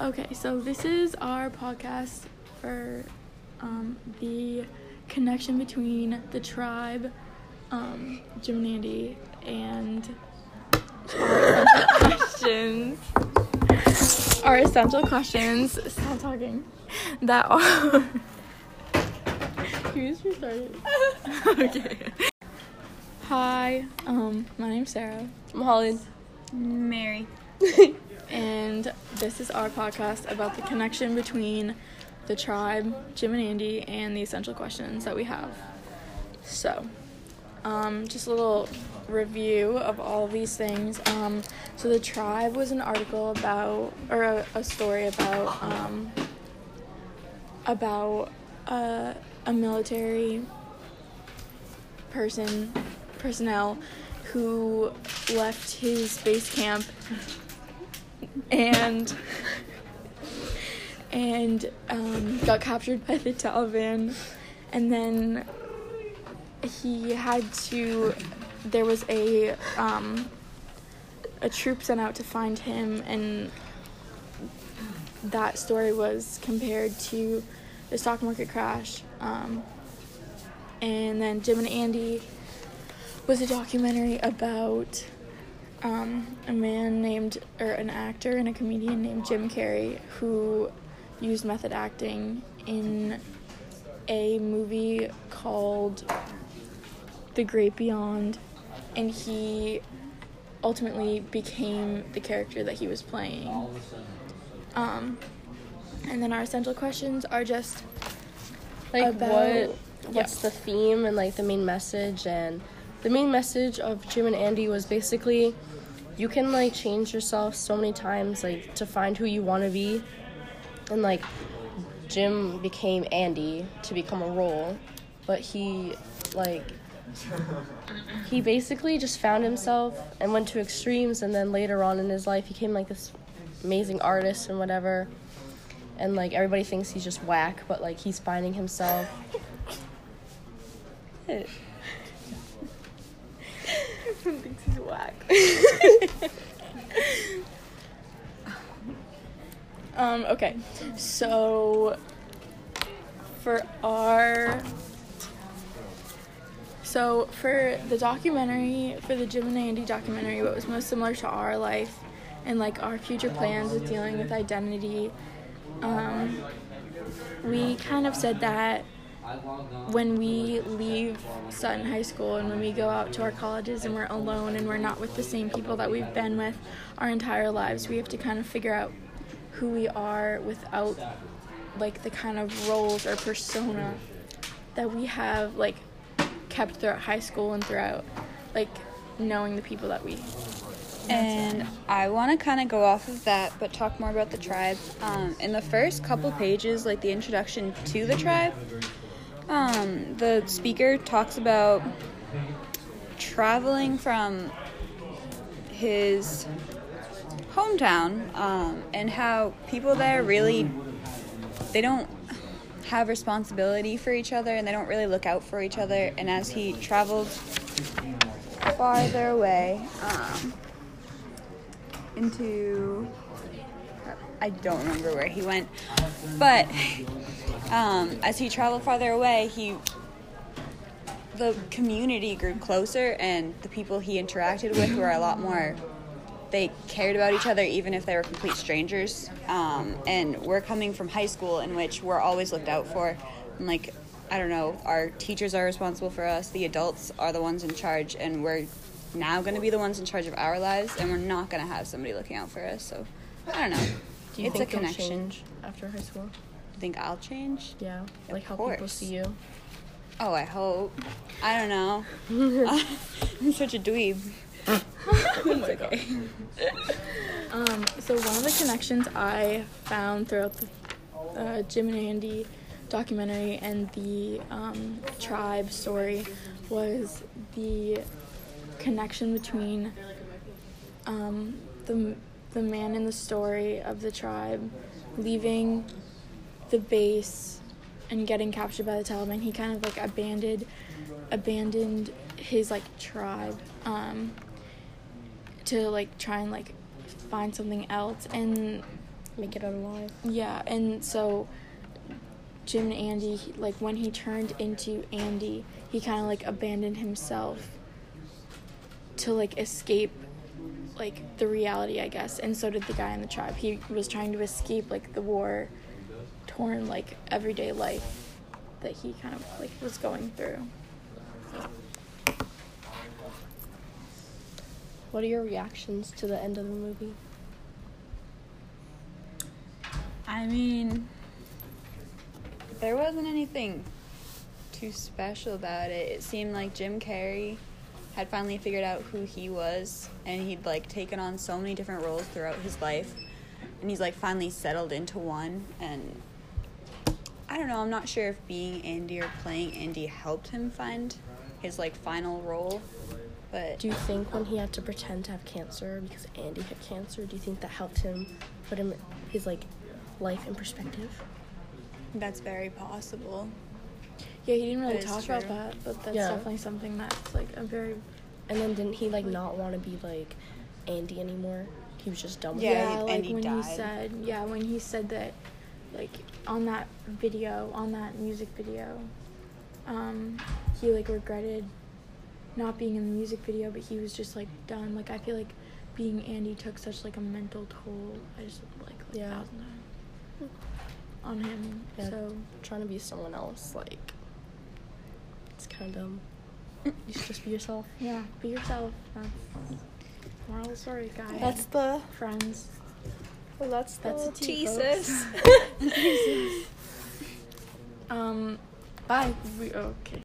Okay, so this is our podcast for um, the connection between the tribe, um, Jim and Andy, and our essential questions. Our essential questions. Stop talking. That are. You just restart it? okay. Hi, um, my name's Sarah. I'm Holly. Mary. and this is our podcast about the connection between the tribe, Jim and Andy, and the essential questions that we have. So, um, just a little review of all of these things. Um, so, the tribe was an article about, or a, a story about, um, about uh, a military person, personnel who left his base camp and and um, got captured by the Taliban, and then he had to. There was a um, a troop sent out to find him, and that story was compared to the stock market crash. Um, and then Jim and Andy was a documentary about um, a man named, or an actor and a comedian named Jim Carrey who used method acting in a movie called The Great Beyond, and he ultimately became the character that he was playing. Um, and then our essential questions are just Like About- what what's yeah. the theme and like the main message and the main message of Jim and Andy was basically you can like change yourself so many times like to find who you want to be. And like Jim became Andy to become a role, but he like he basically just found himself and went to extremes and then later on in his life he became like this amazing artist and whatever and like everybody thinks he's just whack but like he's finding himself Everyone thinks he's whack. um, okay. So for our so for the documentary, for the Jim and Andy documentary, what was most similar to our life and like our future plans with dealing with identity, um, we kind of said that when we leave Sutton High School and when we go out to our colleges and we're alone and we're not with the same people that we've been with our entire lives, we have to kind of figure out who we are without like the kind of roles or persona that we have like kept throughout high school and throughout like knowing the people that we And I want to kind of go off of that, but talk more about the tribe. Um, in the first couple pages, like the introduction to the tribe, um, the speaker talks about traveling from his hometown um, and how people there really they don't have responsibility for each other and they don't really look out for each other. And as he traveled farther away um, into I don't remember where he went, but um, as he traveled farther away, he the community grew closer, and the people he interacted with were a lot more. They cared about each other, even if they were complete strangers. Um, and we're coming from high school, in which we're always looked out for. And like, I don't know, our teachers are responsible for us. The adults are the ones in charge, and we're now going to be the ones in charge of our lives, and we're not going to have somebody looking out for us. So, I don't know. do you it's think a connection. change after high school Think I'll change? yeah like how course. people see you Oh, I hope. I don't know. I'm such a dweeb. oh my god. um, so one of the connections I found throughout the uh, Jim and Andy documentary and the um, tribe story was the connection between um, the the man in the story of the tribe leaving the base and getting captured by the Taliban. He kind of like abandoned abandoned his like tribe um, to like try and like find something else and make it out alive. Yeah, and so Jim and Andy, he- like when he turned into Andy, he kind of like abandoned himself to like escape like the reality, I guess. And so did the guy in the tribe. He was trying to escape like the war torn like everyday life that he kind of like was going through. What are your reactions to the end of the movie? I mean, there wasn't anything too special about it. It seemed like Jim Carrey had finally figured out who he was, and he'd like taken on so many different roles throughout his life, and he's like finally settled into one. And I don't know. I'm not sure if being Andy or playing Andy helped him find his like final role, but Do you think when he had to pretend to have cancer because Andy had cancer, do you think that helped him put him his like life in perspective? that's very possible. Yeah, he didn't really That is talk about that, but that's Yeah. definitely something that's like a very And then didn't he like not want to be like Andy anymore? He was just done with Yeah, it. yeah, like and he when he died. said yeah when he said that like on that video on that music video um he like regretted not being in the music video but he was just like done like i feel like being andy took such like a mental toll i just like, like Yeah. thousand times on him Yeah. so Trying to be someone else, like it's kind of dumb. You should just be yourself. yeah be yourself that's moral of the story guys That's the friends well, that's That's the a tea, thesis. um bye. We, okay